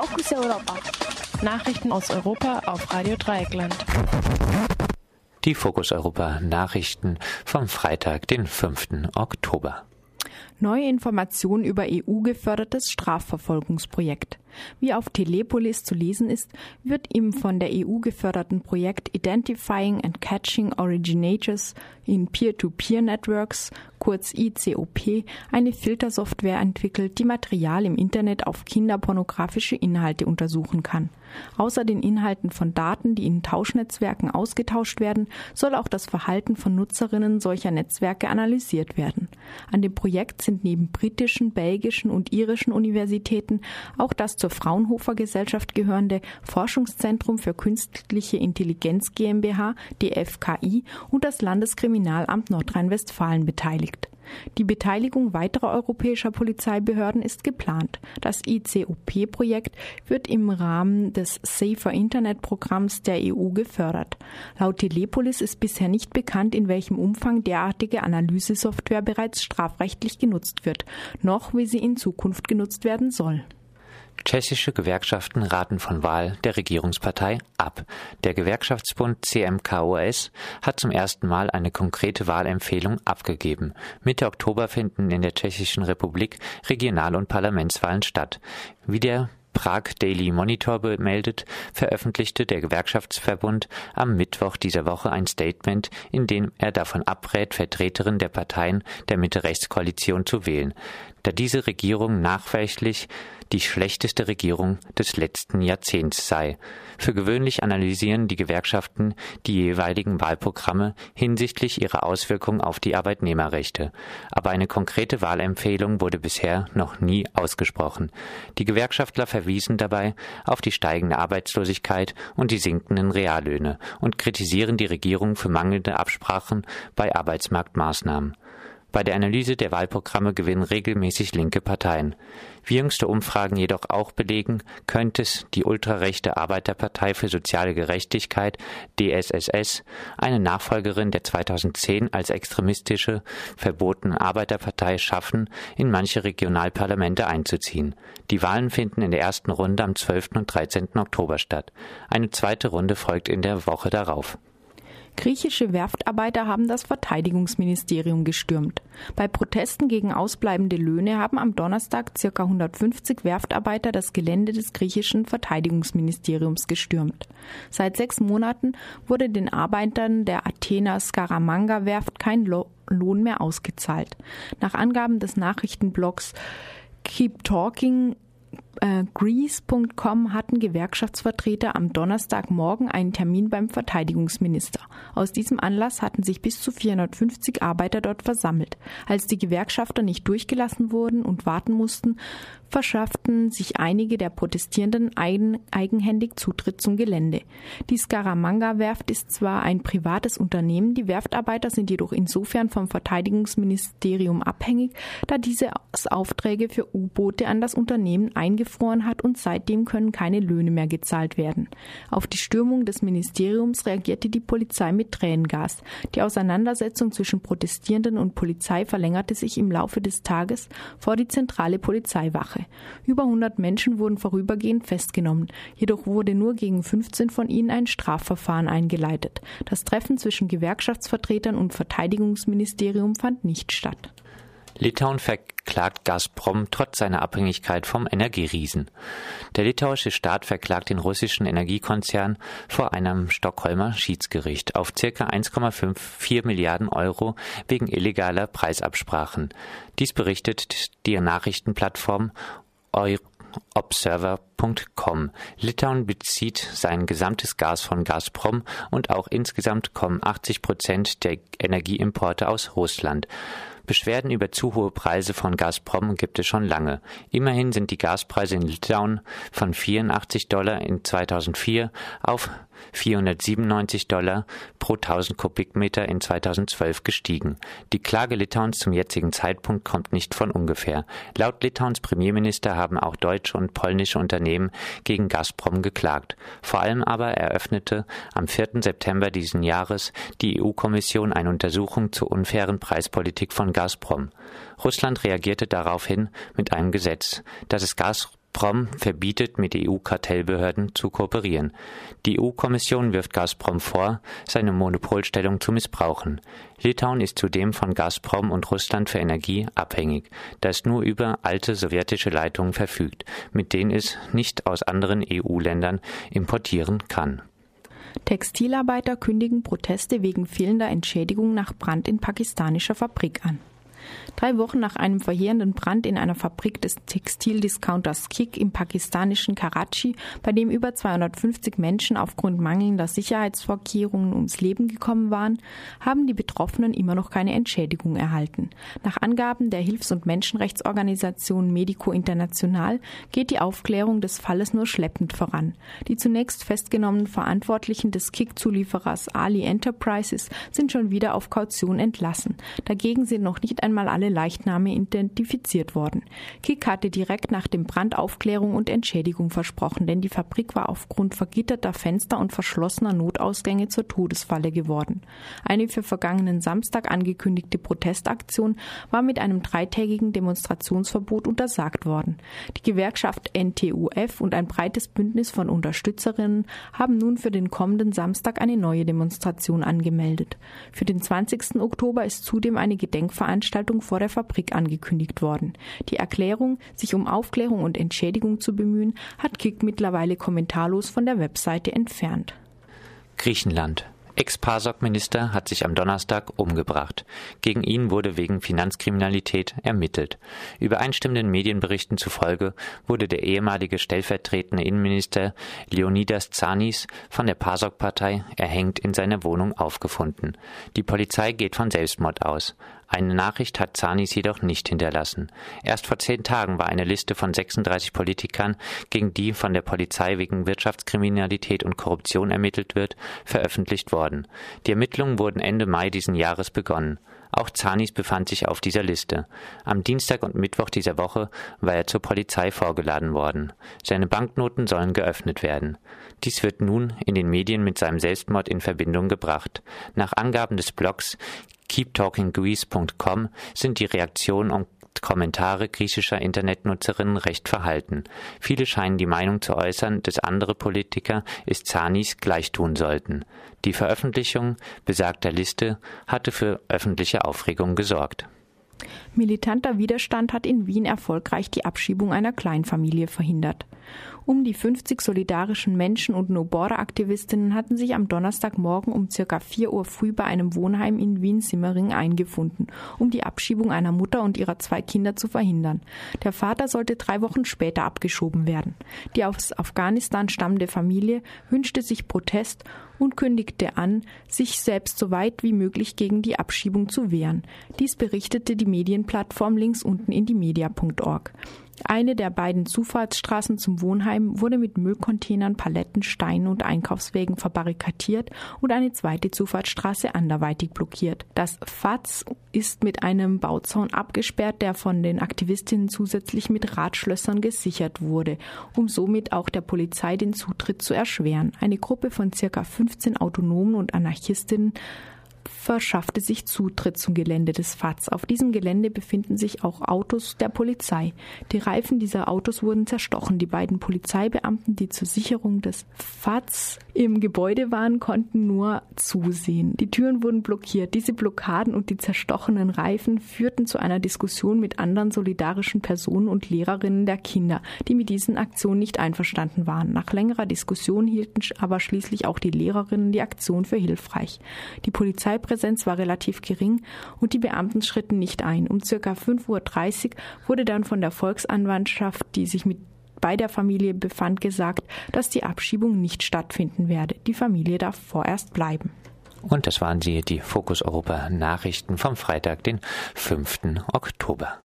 Fokus Europa. Nachrichten aus Europa auf Radio Dreieckland. Die Fokus Europa Nachrichten vom Freitag, den 5. Oktober. Neue Informationen über EU-gefördertes Strafverfolgungsprojekt. Wie auf Telepolis zu lesen ist, wird im von der EU geförderten Projekt Identifying and Catching Originators in Peer-to-Peer-Networks, kurz ICOP, eine Filtersoftware entwickelt, die Material im Internet auf kinderpornografische Inhalte untersuchen kann. Außer den Inhalten von Daten, die in Tauschnetzwerken ausgetauscht werden, soll auch das Verhalten von Nutzerinnen solcher Netzwerke analysiert werden. An dem Projekt sind neben britischen, belgischen und irischen Universitäten auch das zur Fraunhofer Gesellschaft gehörende Forschungszentrum für künstliche Intelligenz GmbH, DFKI und das Landeskriminalamt Nordrhein-Westfalen beteiligt. Die Beteiligung weiterer europäischer Polizeibehörden ist geplant. Das ICOP-Projekt wird im Rahmen des Safer Internet Programms der EU gefördert. Laut Telepolis ist bisher nicht bekannt, in welchem Umfang derartige Analysesoftware bereits strafrechtlich genutzt wird, noch wie sie in Zukunft genutzt werden soll. Tschechische Gewerkschaften raten von Wahl der Regierungspartei ab. Der Gewerkschaftsbund CMKOS hat zum ersten Mal eine konkrete Wahlempfehlung abgegeben. Mitte Oktober finden in der Tschechischen Republik Regional- und Parlamentswahlen statt. Wie der Prag Daily Monitor bemeldet, veröffentlichte der Gewerkschaftsverbund am Mittwoch dieser Woche ein Statement, in dem er davon abrät, Vertreterin der Parteien der Mitte-Rechts-Koalition zu wählen, da diese Regierung nachweislich die schlechteste Regierung des letzten Jahrzehnts sei. Für gewöhnlich analysieren die Gewerkschaften die jeweiligen Wahlprogramme hinsichtlich ihrer Auswirkungen auf die Arbeitnehmerrechte. Aber eine konkrete Wahlempfehlung wurde bisher noch nie ausgesprochen. Die Gewerkschaftler verwiesen dabei auf die steigende Arbeitslosigkeit und die sinkenden Reallöhne und kritisieren die Regierung für mangelnde Absprachen bei Arbeitsmarktmaßnahmen. Bei der Analyse der Wahlprogramme gewinnen regelmäßig linke Parteien. Wie jüngste Umfragen jedoch auch belegen, könnte es die ultrarechte Arbeiterpartei für soziale Gerechtigkeit DSSS, eine Nachfolgerin der 2010 als extremistische verbotenen Arbeiterpartei schaffen, in manche Regionalparlamente einzuziehen. Die Wahlen finden in der ersten Runde am 12. und 13. Oktober statt. Eine zweite Runde folgt in der Woche darauf. Griechische Werftarbeiter haben das Verteidigungsministerium gestürmt. Bei Protesten gegen ausbleibende Löhne haben am Donnerstag ca. 150 Werftarbeiter das Gelände des griechischen Verteidigungsministeriums gestürmt. Seit sechs Monaten wurde den Arbeitern der Athena Scaramanga Werft kein Lohn mehr ausgezahlt. Nach Angaben des Nachrichtenblocks Keep Talking äh, Greece.com hatten Gewerkschaftsvertreter am Donnerstagmorgen einen Termin beim Verteidigungsminister. Aus diesem Anlass hatten sich bis zu 450 Arbeiter dort versammelt. Als die Gewerkschafter nicht durchgelassen wurden und warten mussten, verschafften sich einige der Protestierenden eigen, eigenhändig Zutritt zum Gelände. Die Scaramanga-Werft ist zwar ein privates Unternehmen, die Werftarbeiter sind jedoch insofern vom Verteidigungsministerium abhängig, da diese Aufträge für U-Boote an das Unternehmen eingefroren hat und seitdem können keine Löhne mehr gezahlt werden. Auf die Stürmung des Ministeriums reagierte die Polizei mit Tränengas. Die Auseinandersetzung zwischen Protestierenden und Polizei verlängerte sich im Laufe des Tages vor die zentrale Polizeiwache. Über 100 Menschen wurden vorübergehend festgenommen, jedoch wurde nur gegen 15 von ihnen ein Strafverfahren eingeleitet. Das Treffen zwischen Gewerkschaftsvertretern und Verteidigungsministerium fand nicht statt. Litauen verklagt Gazprom trotz seiner Abhängigkeit vom Energieriesen. Der litauische Staat verklagt den russischen Energiekonzern vor einem Stockholmer Schiedsgericht auf ca. 1,54 Milliarden Euro wegen illegaler Preisabsprachen. Dies berichtet die Nachrichtenplattform Observer.com. Litauen bezieht sein gesamtes Gas von Gazprom und auch insgesamt kommen 80 Prozent der Energieimporte aus Russland. Beschwerden über zu hohe Preise von Gazprom gibt es schon lange. Immerhin sind die Gaspreise in Litauen von 84 Dollar in 2004 auf 497 Dollar pro 1000 Kubikmeter in 2012 gestiegen. Die Klage Litauens zum jetzigen Zeitpunkt kommt nicht von ungefähr. Laut Litauens Premierminister haben auch deutsche und polnische Unternehmen gegen Gazprom geklagt. Vor allem aber eröffnete am 4. September diesen Jahres die EU-Kommission eine Untersuchung zur unfairen Preispolitik von Gazprom. Russland reagierte daraufhin mit einem Gesetz, das es Gazprom verbietet, mit EU-Kartellbehörden zu kooperieren. Die EU-Kommission wirft Gazprom vor, seine Monopolstellung zu missbrauchen. Litauen ist zudem von Gazprom und Russland für Energie abhängig, da es nur über alte sowjetische Leitungen verfügt, mit denen es nicht aus anderen EU-Ländern importieren kann. Textilarbeiter kündigen Proteste wegen fehlender Entschädigung nach Brand in pakistanischer Fabrik an. Drei Wochen nach einem verheerenden Brand in einer Fabrik des Textildiscounters Kik im pakistanischen Karachi, bei dem über 250 Menschen aufgrund mangelnder Sicherheitsvorkehrungen ums Leben gekommen waren, haben die Betroffenen immer noch keine Entschädigung erhalten. Nach Angaben der Hilfs- und Menschenrechtsorganisation Medico International geht die Aufklärung des Falles nur schleppend voran. Die zunächst festgenommenen Verantwortlichen des Kik-Zulieferers Ali Enterprises sind schon wieder auf Kaution entlassen. Dagegen sind noch nicht einmal einmal alle Leichname identifiziert worden. Kick hatte direkt nach dem Brand Aufklärung und Entschädigung versprochen, denn die Fabrik war aufgrund vergitterter Fenster und verschlossener Notausgänge zur Todesfalle geworden. Eine für vergangenen Samstag angekündigte Protestaktion war mit einem dreitägigen Demonstrationsverbot untersagt worden. Die Gewerkschaft NTUF und ein breites Bündnis von Unterstützerinnen haben nun für den kommenden Samstag eine neue Demonstration angemeldet. Für den 20. Oktober ist zudem eine Gedenkveranstaltung Veranstaltung vor der Fabrik angekündigt worden. Die Erklärung, sich um Aufklärung und Entschädigung zu bemühen, hat Kick mittlerweile kommentarlos von der Webseite entfernt. Griechenland Ex-PASOK-Minister hat sich am Donnerstag umgebracht. Gegen ihn wurde wegen Finanzkriminalität ermittelt. Übereinstimmenden Medienberichten zufolge wurde der ehemalige stellvertretende Innenminister Leonidas Zanis von der PASOK-Partei erhängt in seiner Wohnung aufgefunden. Die Polizei geht von Selbstmord aus. Eine Nachricht hat Zanis jedoch nicht hinterlassen. Erst vor zehn Tagen war eine Liste von 36 Politikern, gegen die von der Polizei wegen Wirtschaftskriminalität und Korruption ermittelt wird, veröffentlicht worden. Die Ermittlungen wurden Ende Mai diesen Jahres begonnen. Auch Zanis befand sich auf dieser Liste. Am Dienstag und Mittwoch dieser Woche war er zur Polizei vorgeladen worden. Seine Banknoten sollen geöffnet werden. Dies wird nun in den Medien mit seinem Selbstmord in Verbindung gebracht. Nach Angaben des Blogs keeptalkinggreece.com sind die Reaktionen und Kommentare griechischer Internetnutzerinnen recht verhalten. Viele scheinen die Meinung zu äußern, dass andere Politiker es Zanis gleich tun sollten. Die Veröffentlichung besagter Liste hatte für öffentliche Aufregung gesorgt. Militanter Widerstand hat in Wien erfolgreich die Abschiebung einer Kleinfamilie verhindert. Um die 50 solidarischen Menschen und No-Border-Aktivistinnen hatten sich am Donnerstagmorgen um circa 4 Uhr früh bei einem Wohnheim in Wien-Simmering eingefunden, um die Abschiebung einer Mutter und ihrer zwei Kinder zu verhindern. Der Vater sollte drei Wochen später abgeschoben werden. Die aus Afghanistan stammende Familie wünschte sich Protest und kündigte an, sich selbst so weit wie möglich gegen die Abschiebung zu wehren. Dies berichtete die Medienplattform links unten in die media.org. Eine der beiden Zufahrtsstraßen zum Wohnheim wurde mit Müllcontainern, Paletten, Steinen und Einkaufswägen verbarrikadiert und eine zweite Zufahrtsstraße anderweitig blockiert. Das FATS ist mit einem Bauzaun abgesperrt, der von den Aktivistinnen zusätzlich mit Radschlössern gesichert wurde, um somit auch der Polizei den Zutritt zu erschweren. Eine Gruppe von circa 15 Autonomen und Anarchistinnen verschaffte sich Zutritt zum Gelände des FATS. Auf diesem Gelände befinden sich auch Autos der Polizei. Die Reifen dieser Autos wurden zerstochen. Die beiden Polizeibeamten, die zur Sicherung des FATS im Gebäude waren, konnten nur zusehen. Die Türen wurden blockiert. Diese Blockaden und die zerstochenen Reifen führten zu einer Diskussion mit anderen solidarischen Personen und Lehrerinnen der Kinder, die mit diesen Aktionen nicht einverstanden waren. Nach längerer Diskussion hielten aber schließlich auch die Lehrerinnen die Aktion für hilfreich. Die Polizei Polizeipräsenz war relativ gering und die Beamten schritten nicht ein. Um ca. 5.30 Uhr wurde dann von der Volksanwaltschaft, die sich mit bei der Familie befand, gesagt, dass die Abschiebung nicht stattfinden werde. Die Familie darf vorerst bleiben. Und das waren sie, die Fokus Europa Nachrichten vom Freitag, den 5. Oktober.